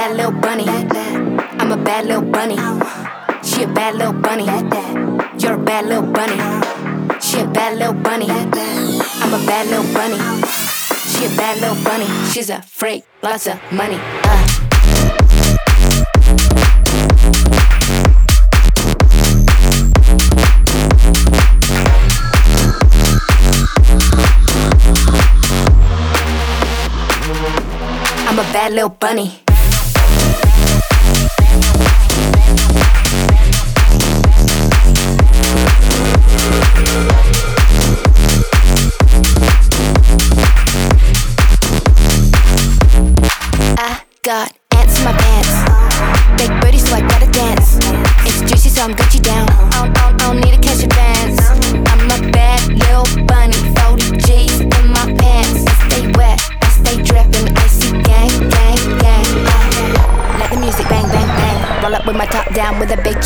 bad little bunny. I'm a bad little bunny. She a bad little bunny. You're a bad little bunny. She a bad little bunny. I'm a bad little bunny. She a bad little bunny. She's a freak, lots of money. Uh. I'm a bad little bunny.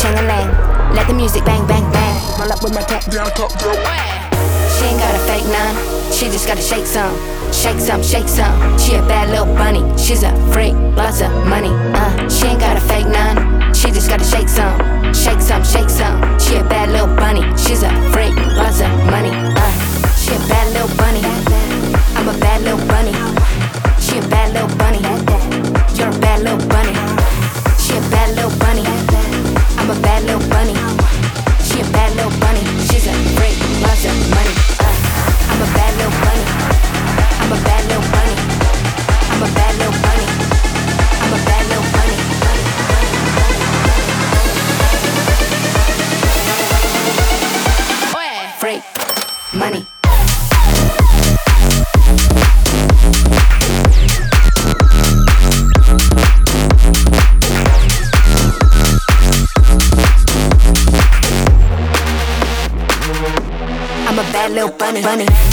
With a big chain and lang. Let the music bang, bang, bang. Roll up with my top down, top down. She ain't got a fake none. She just gotta shake some. Shake some, shake some. She a bad little bunny. She's a freak, lots of money. Uh, she ain't got a fake none. She just gotta shake some. Shake some, shake some. She a bad little bunny. She's a freak, lots of money. Uh, she a bad little bunny. I'm a bad little bunny. She a bad little bunny. You're a bad little bunny. She a bad little bunny. I'm a bad little bunny. She a bad little bunny. She's a freak, lots of money. Uh, I'm a bad little bunny. I'm a bad little bunny. I'm a bad little bunny. Little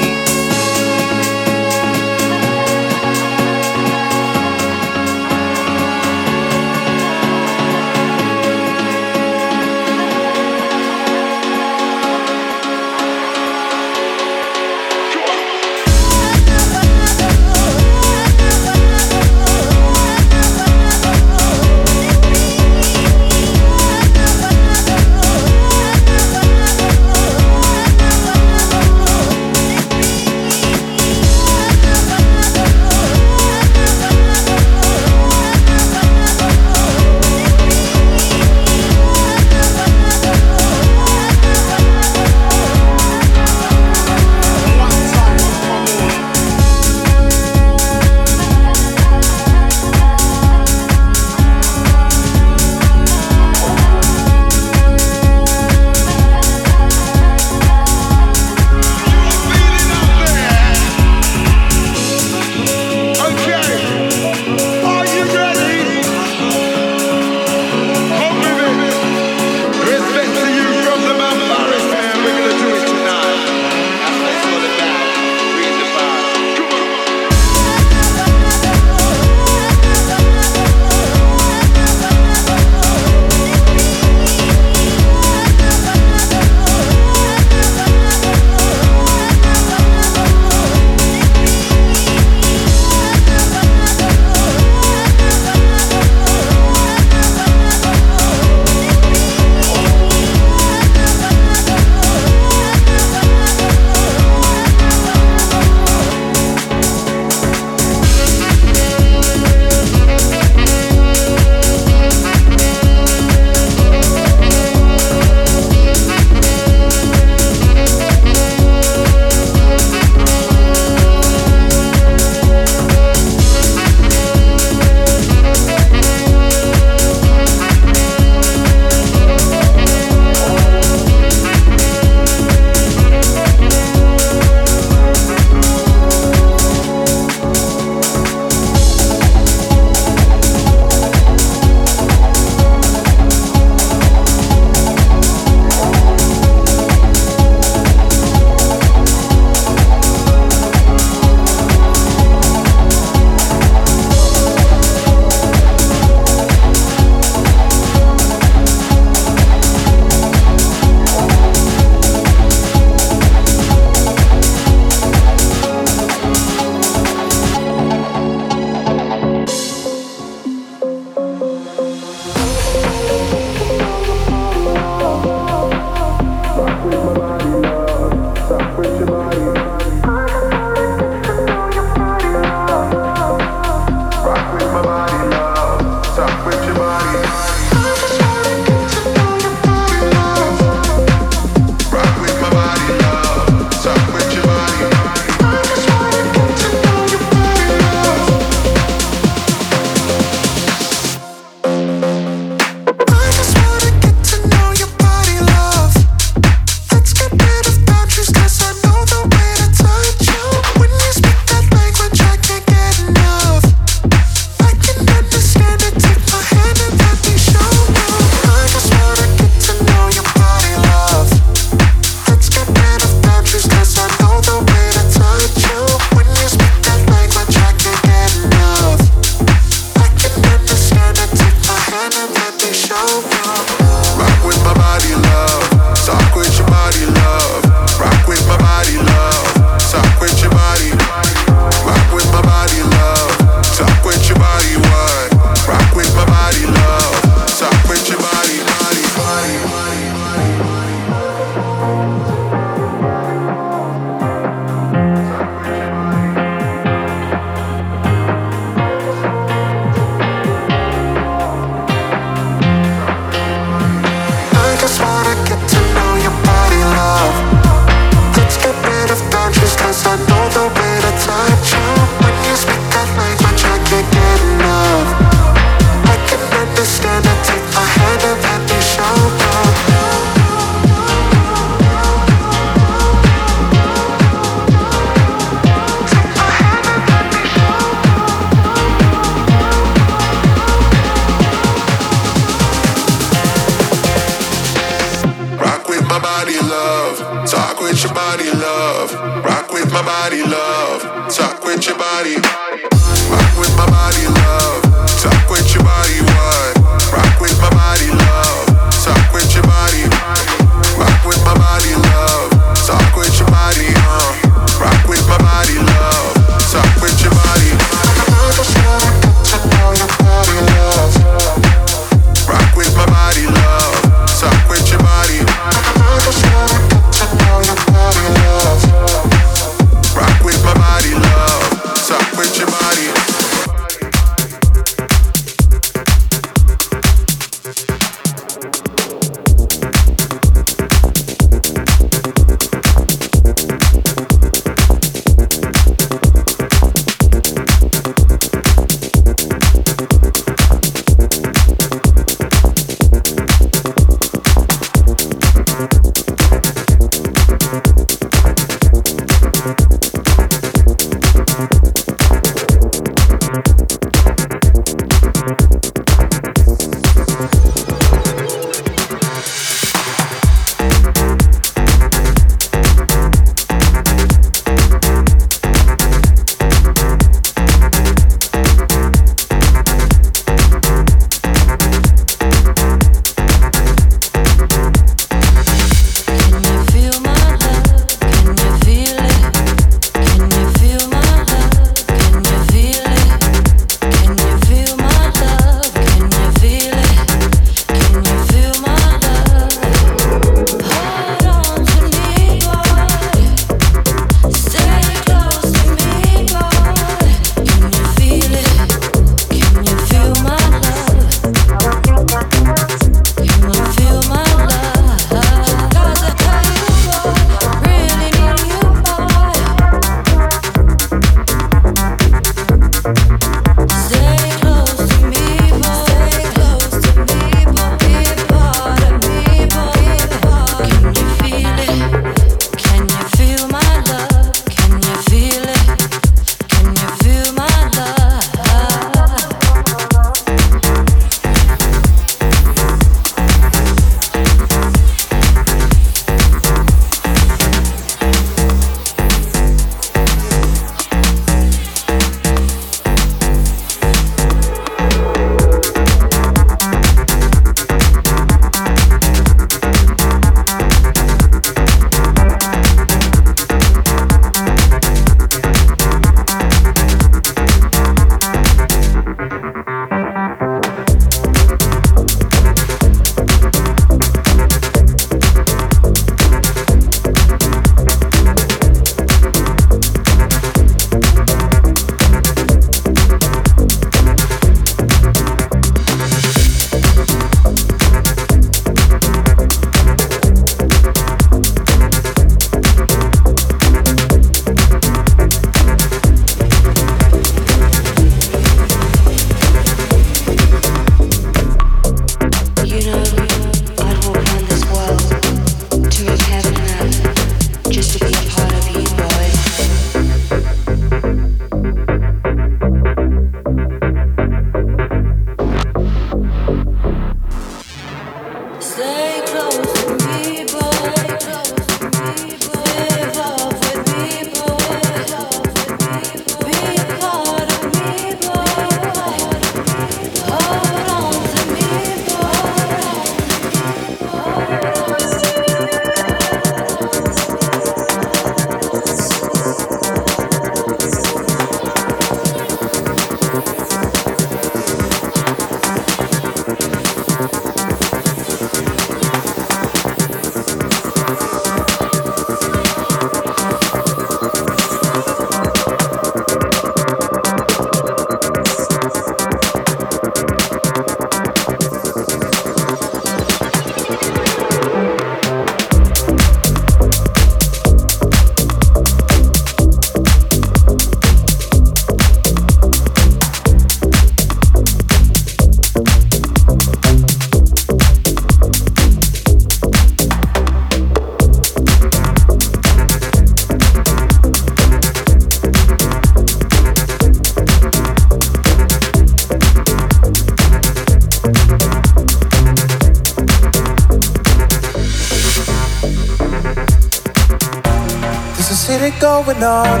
on.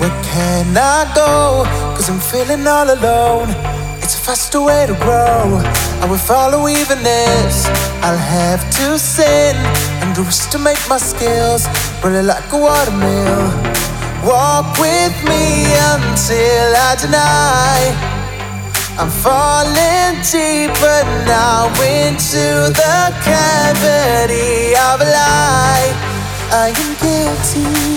Where can I go? Cause I'm feeling all alone. It's a faster way to grow. I will follow even this. I'll have to sin and make my skills really like a watermill. Walk with me until I deny. I'm falling deeper now into the cavity of a lie. I am guilty.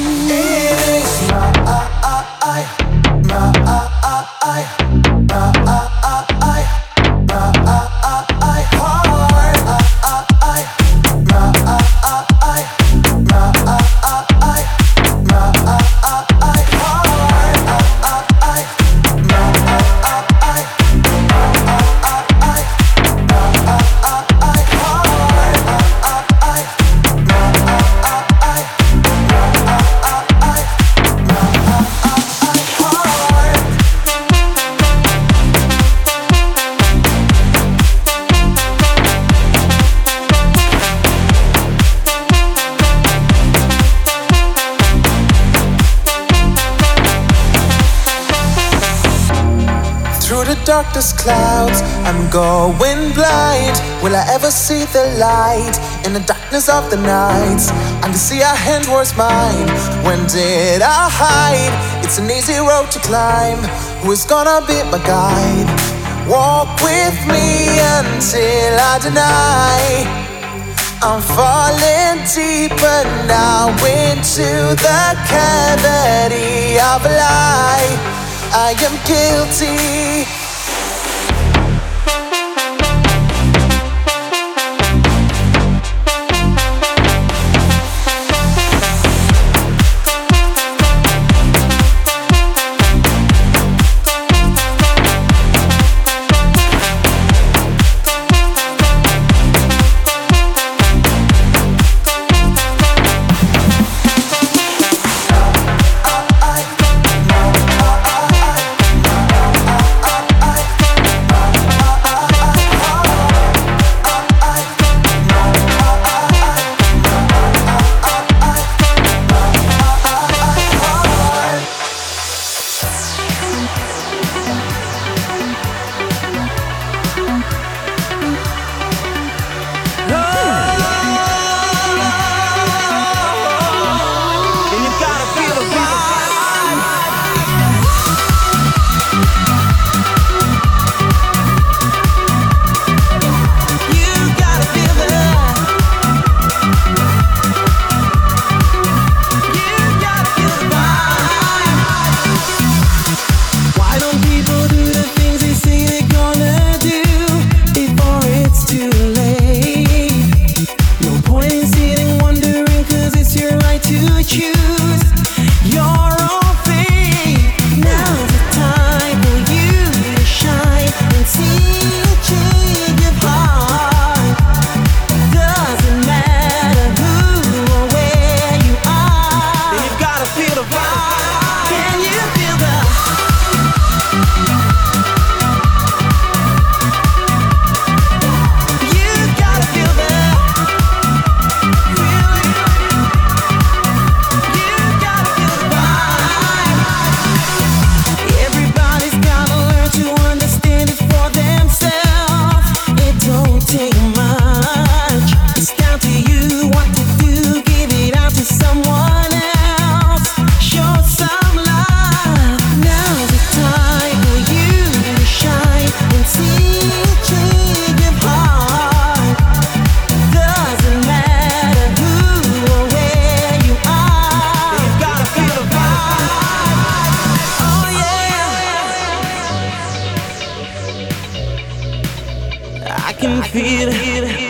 Will I ever see the light in the darkness of the night? I can see a hand was mine. When did I hide? It's an easy road to climb. Who is gonna be my guide? Walk with me until I deny. I'm falling deeper now into the cavity of a lie. I am guilty. can feel it.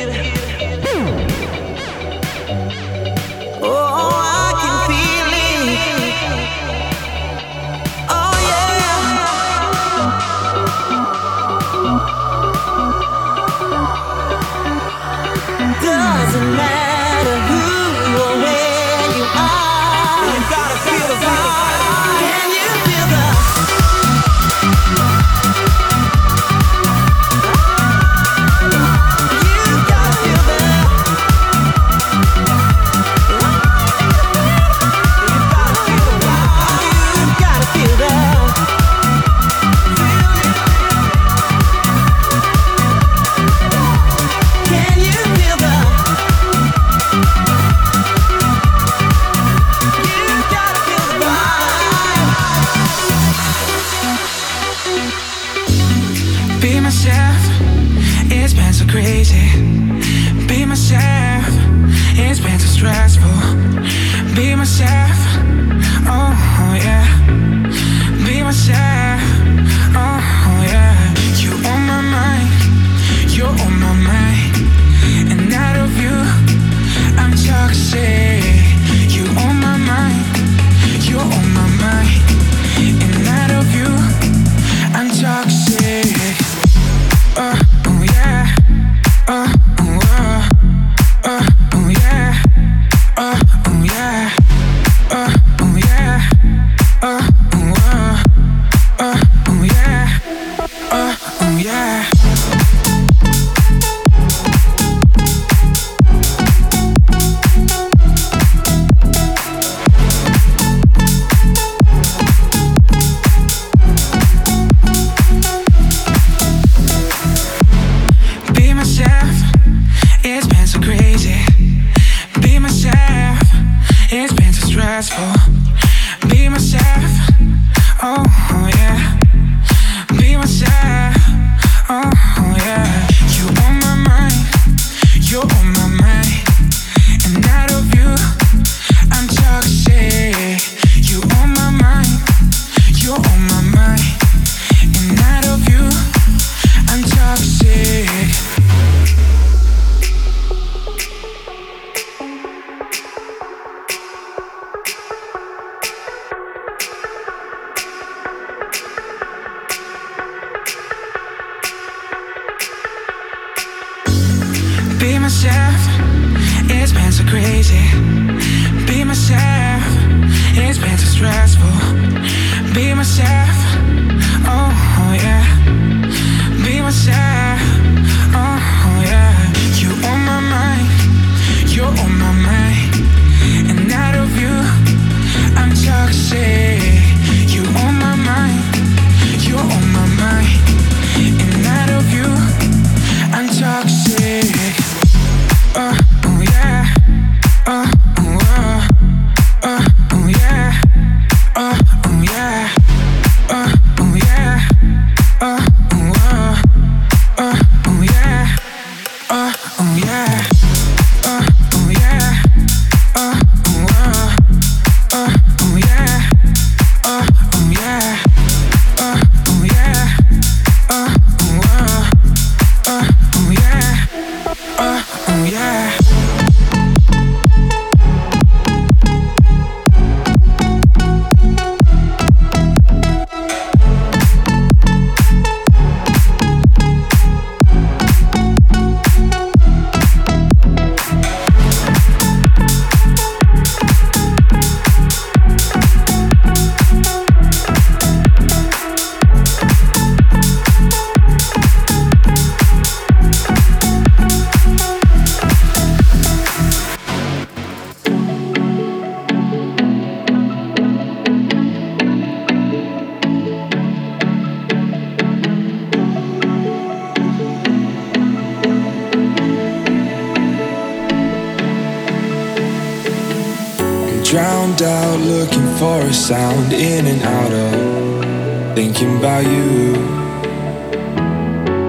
Sound in and out of thinking about you.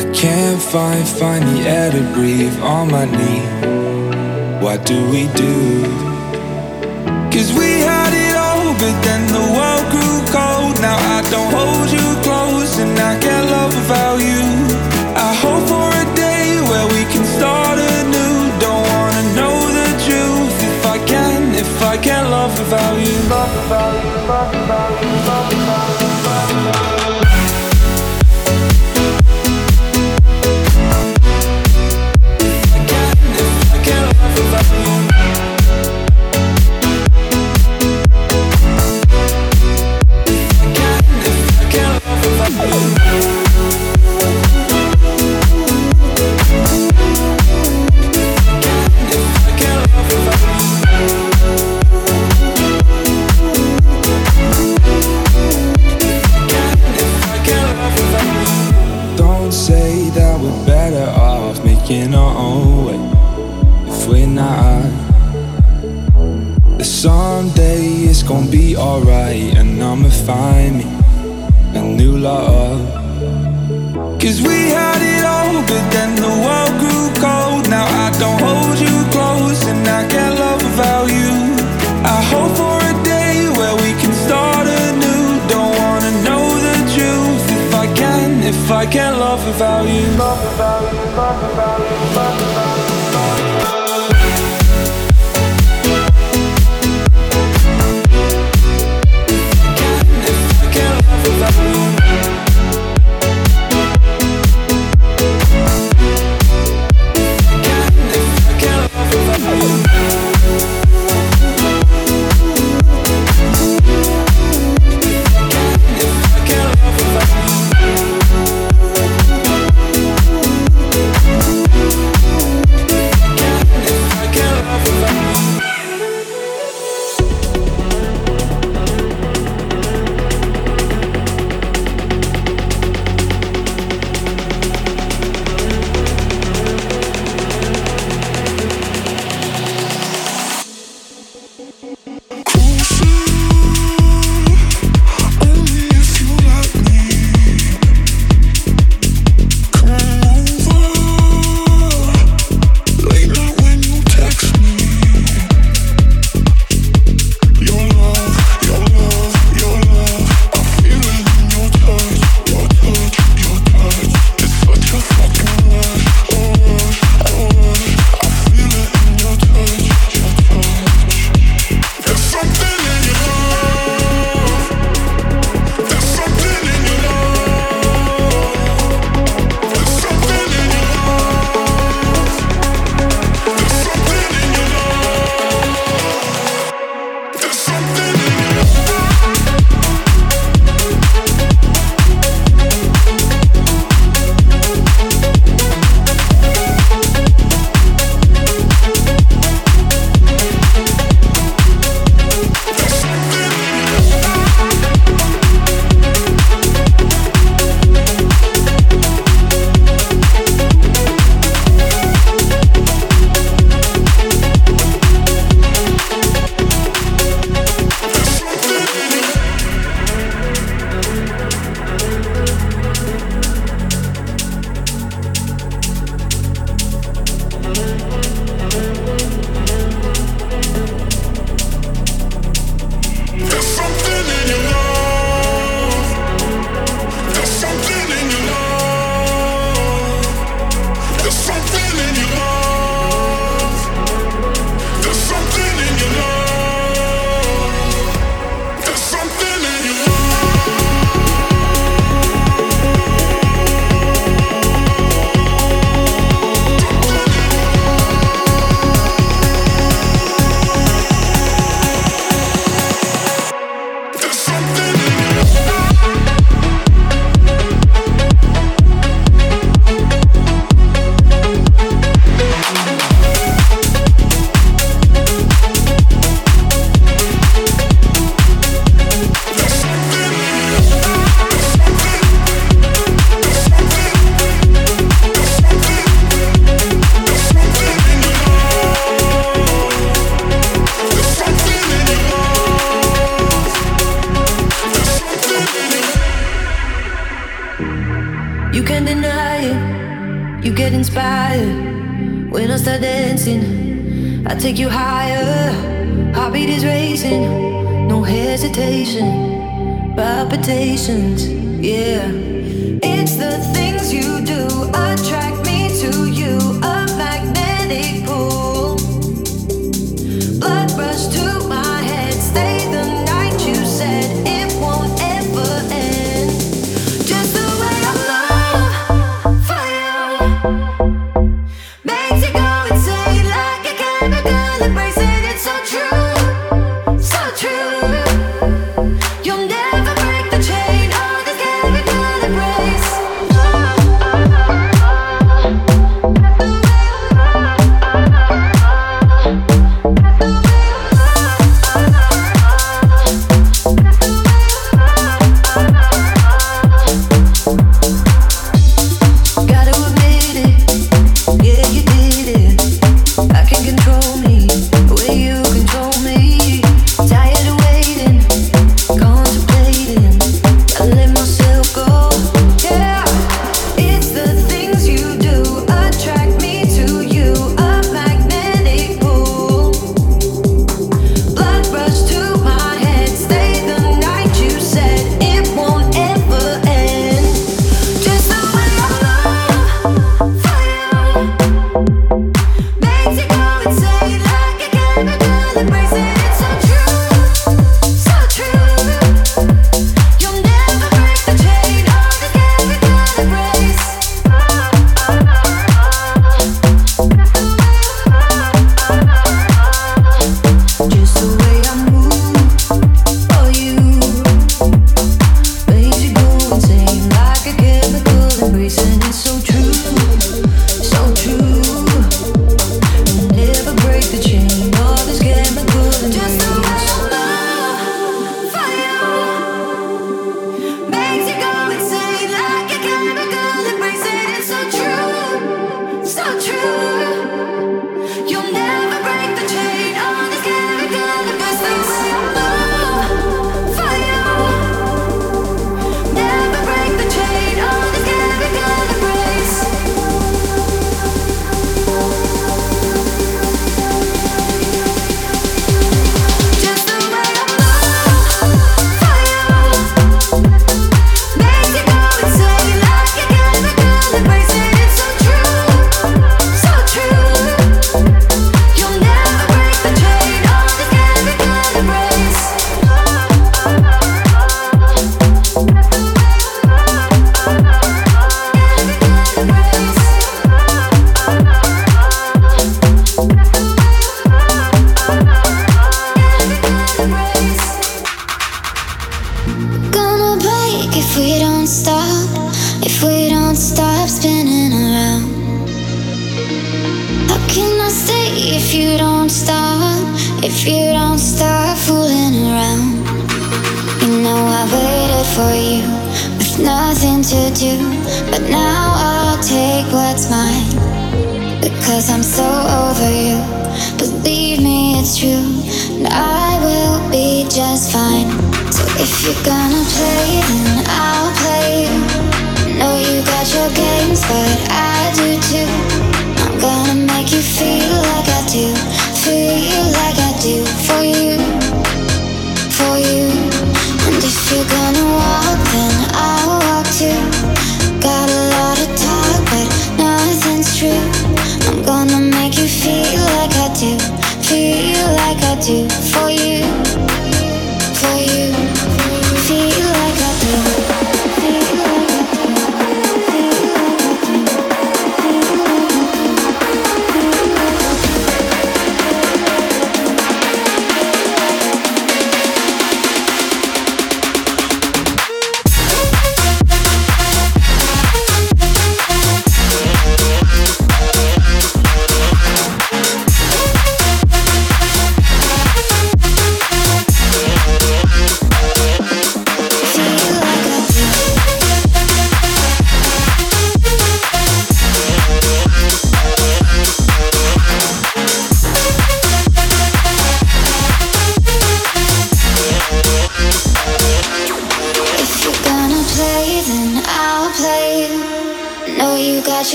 I can't find find the air to breathe on my knee. What do we do? Cause we had it all, but then the world grew cold. Now I don't hold you close and I can't love without you. I hope for I can't love without you. Love without you, love without you, love without you, be alright and I'ma find me a new love. Cause we had it all, but then the world grew cold. Now I don't hold you close and I can't love without you. I hope for a day where we can start anew. Don't wanna know the truth if I can, if I can't love without you. Love without you, love without you, love without you,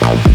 Bye.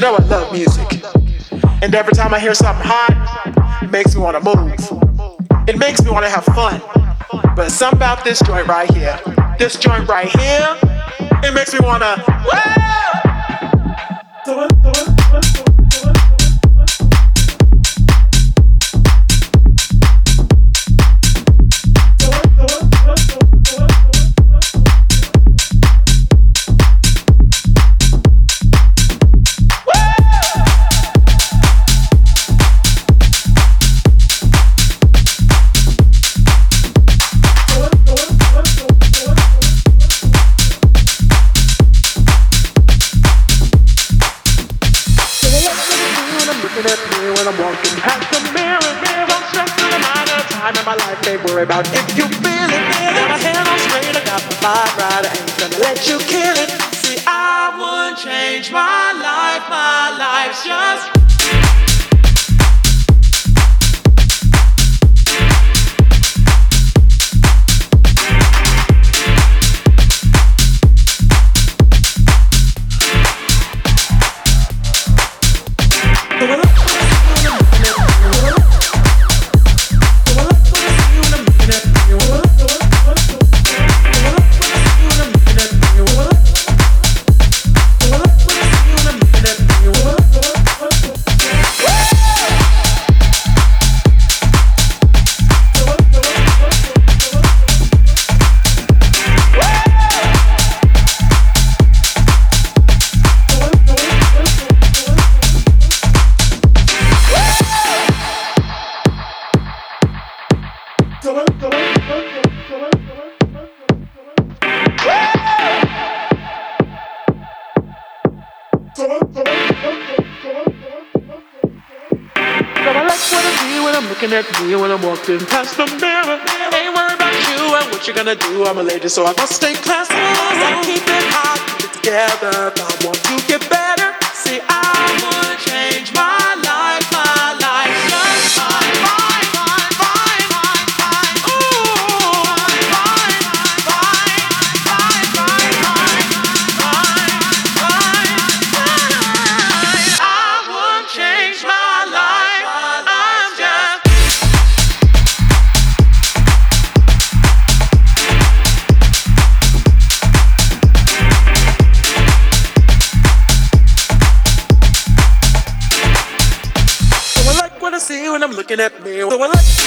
You know I love music. And every time I hear something hot, it makes me want to move. It makes me want to have fun. But something about this joint right here, this joint right here, it makes me want to. they worry about. If you feel it, feel it, my hand on straight, I got the vibe right, I ain't gonna let you kill it. See, I wouldn't change my life, my life's just. At me when I'm walking past the mirror. Ain't worried about you and what you're gonna do. I'm a lady, so I must stay classy. I keep it hot, keep it together. I want to get better, see, I would looking at me. So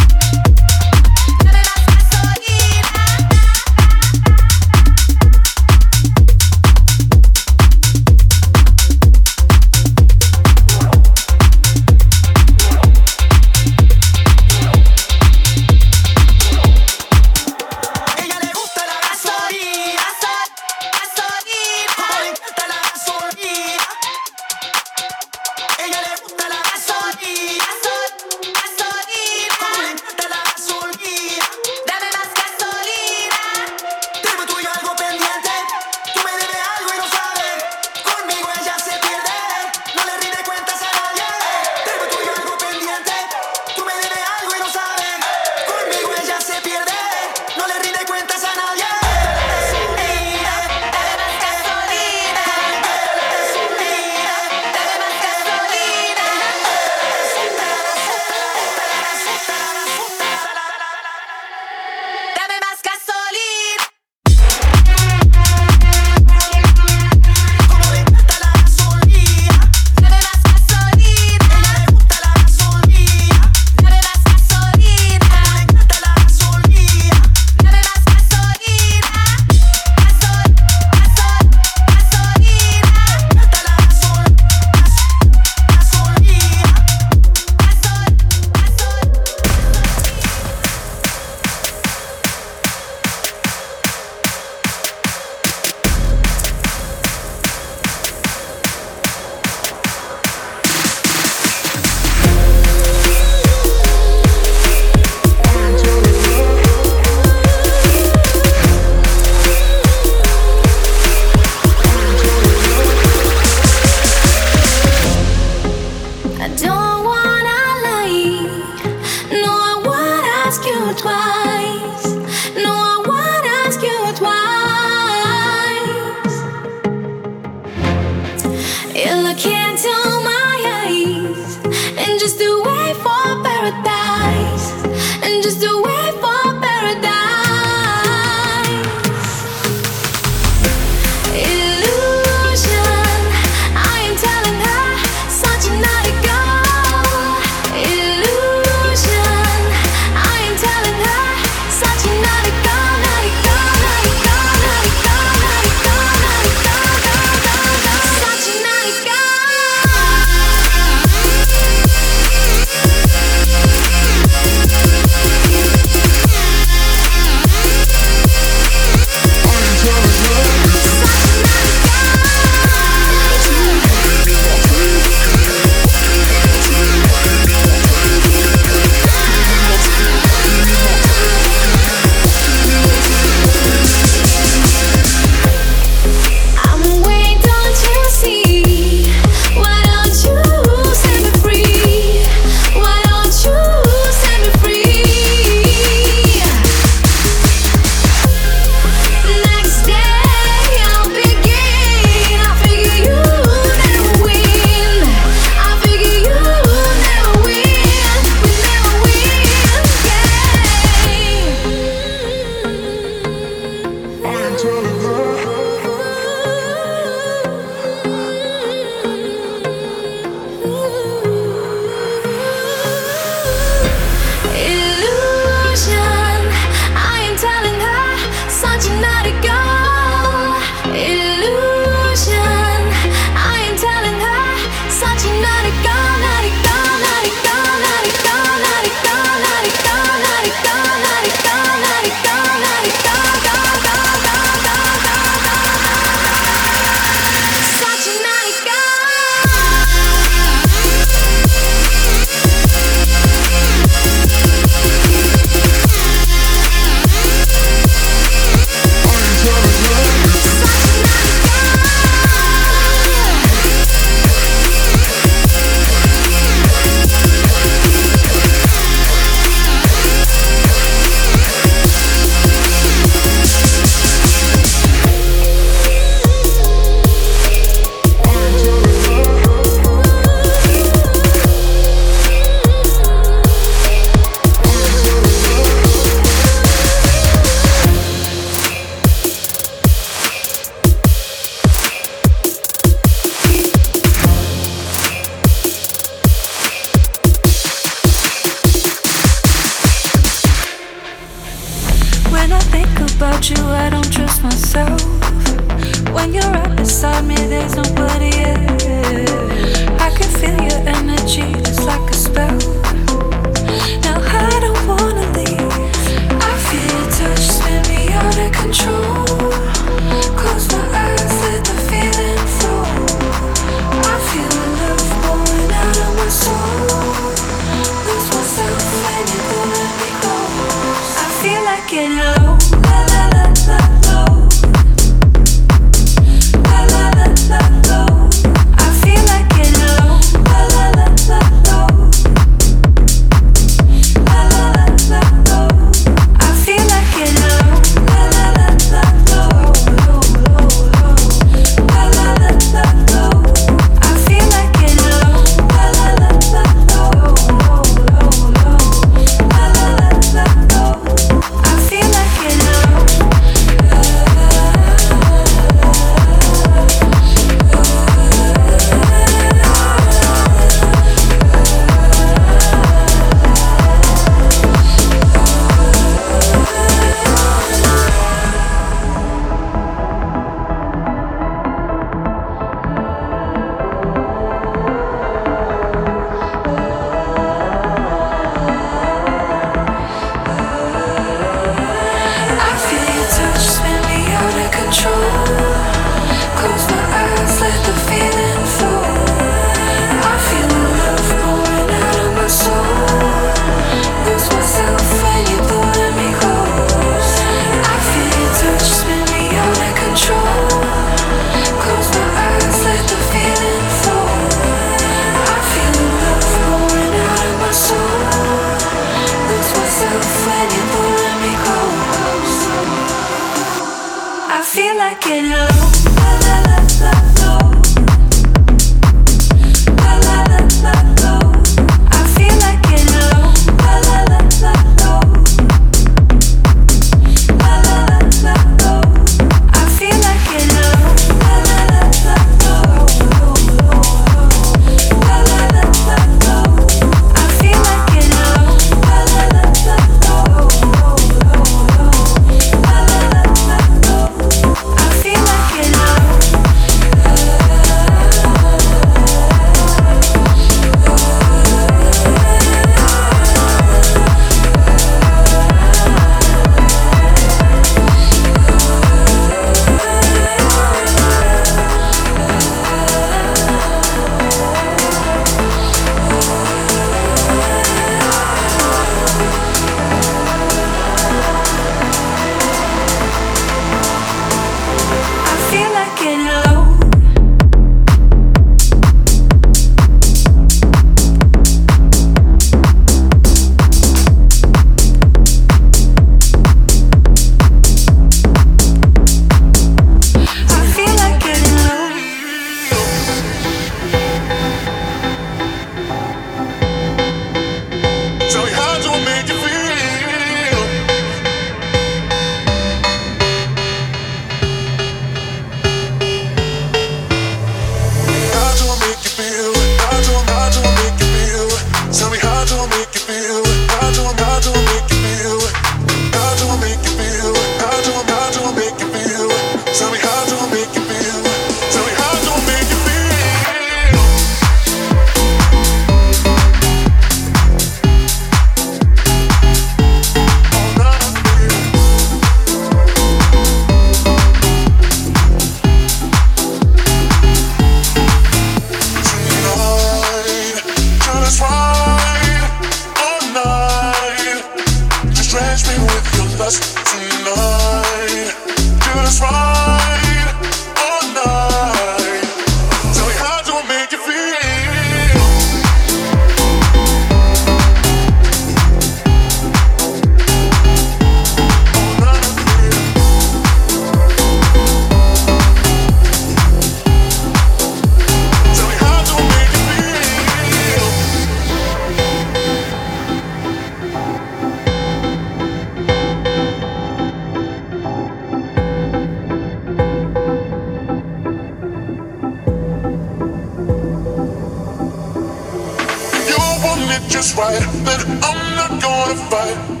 just right, then I'm not gonna fight.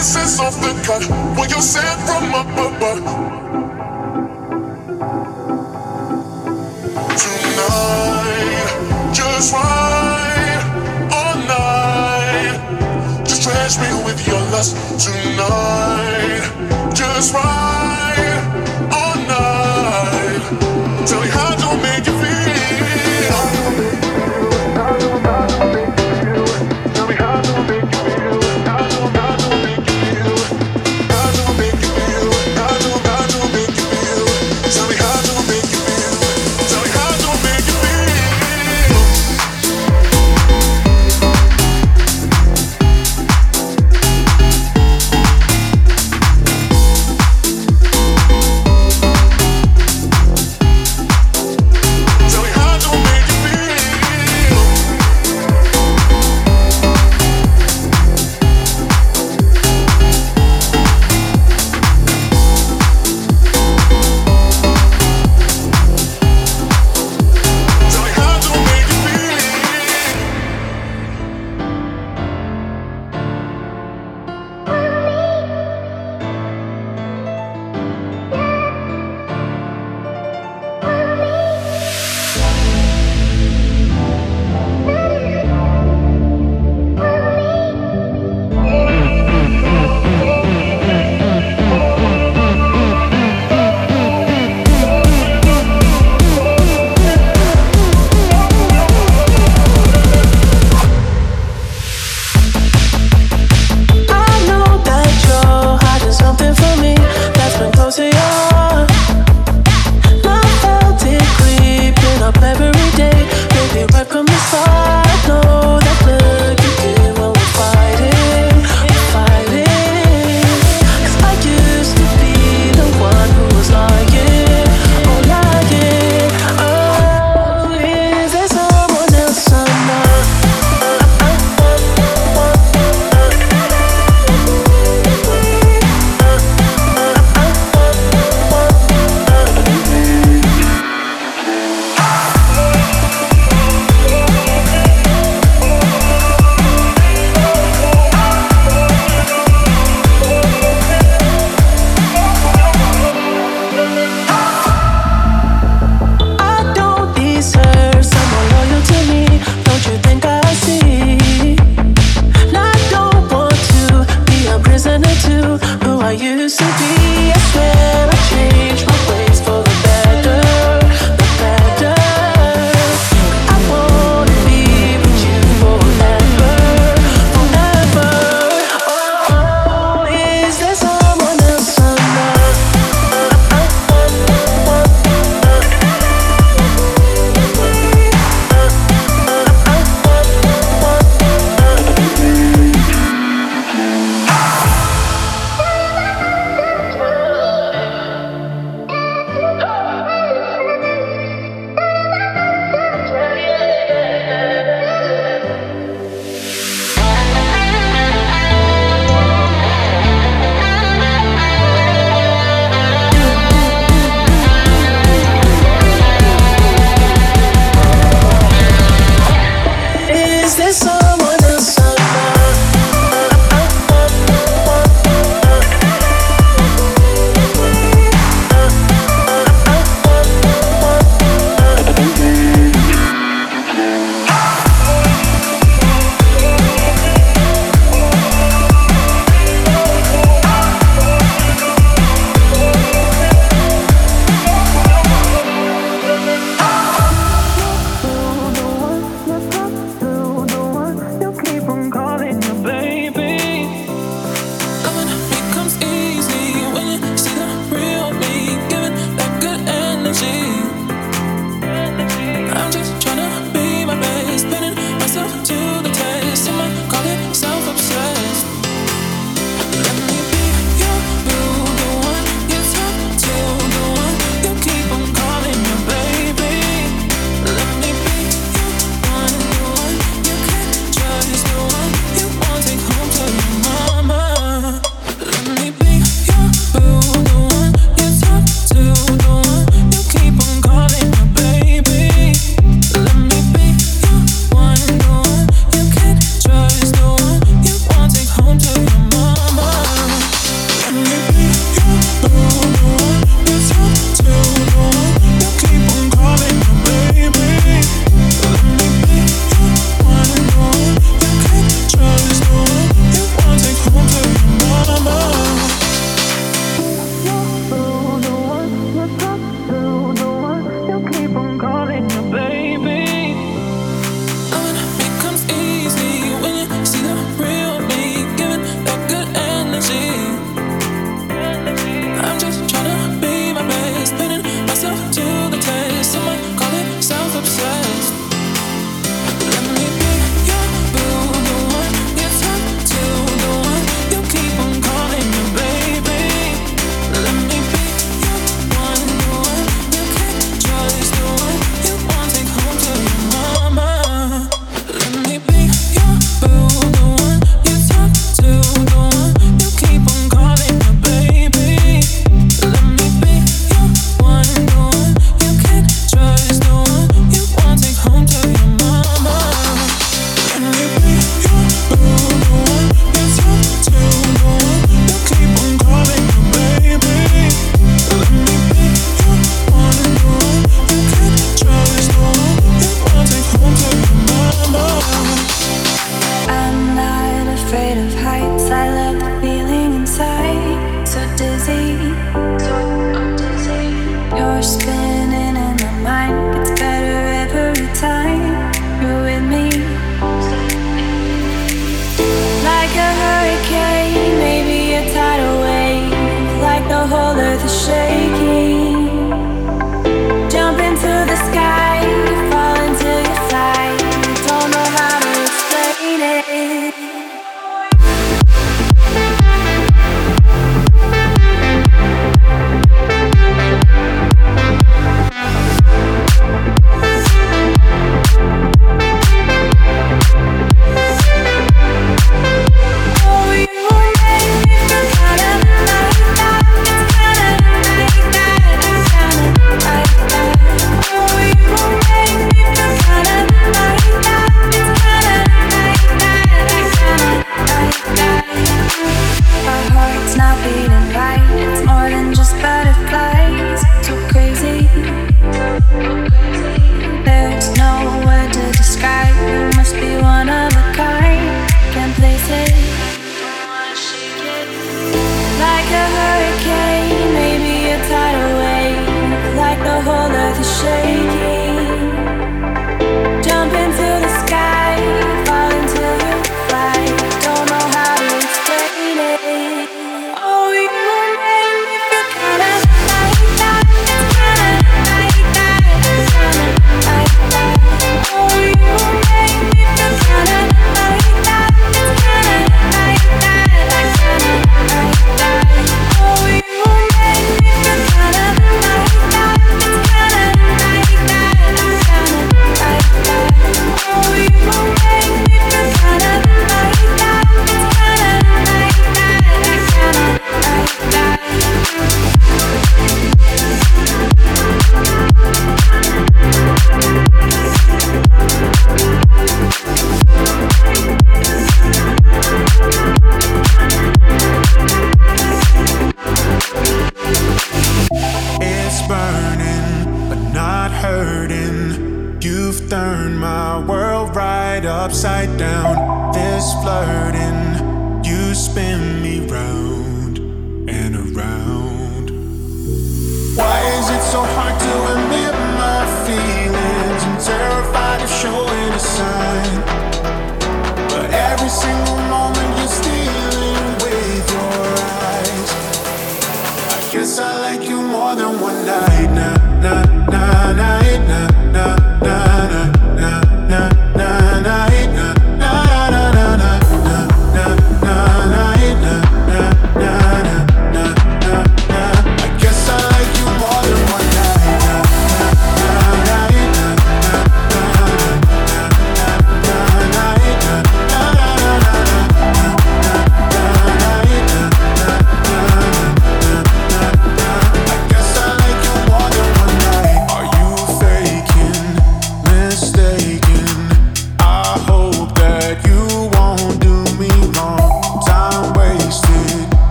kisses off the cut when you're sent from up above. Tonight, just right all night. Just drench me with your lust tonight. Just right all night. Tell me how to make you feel. Tell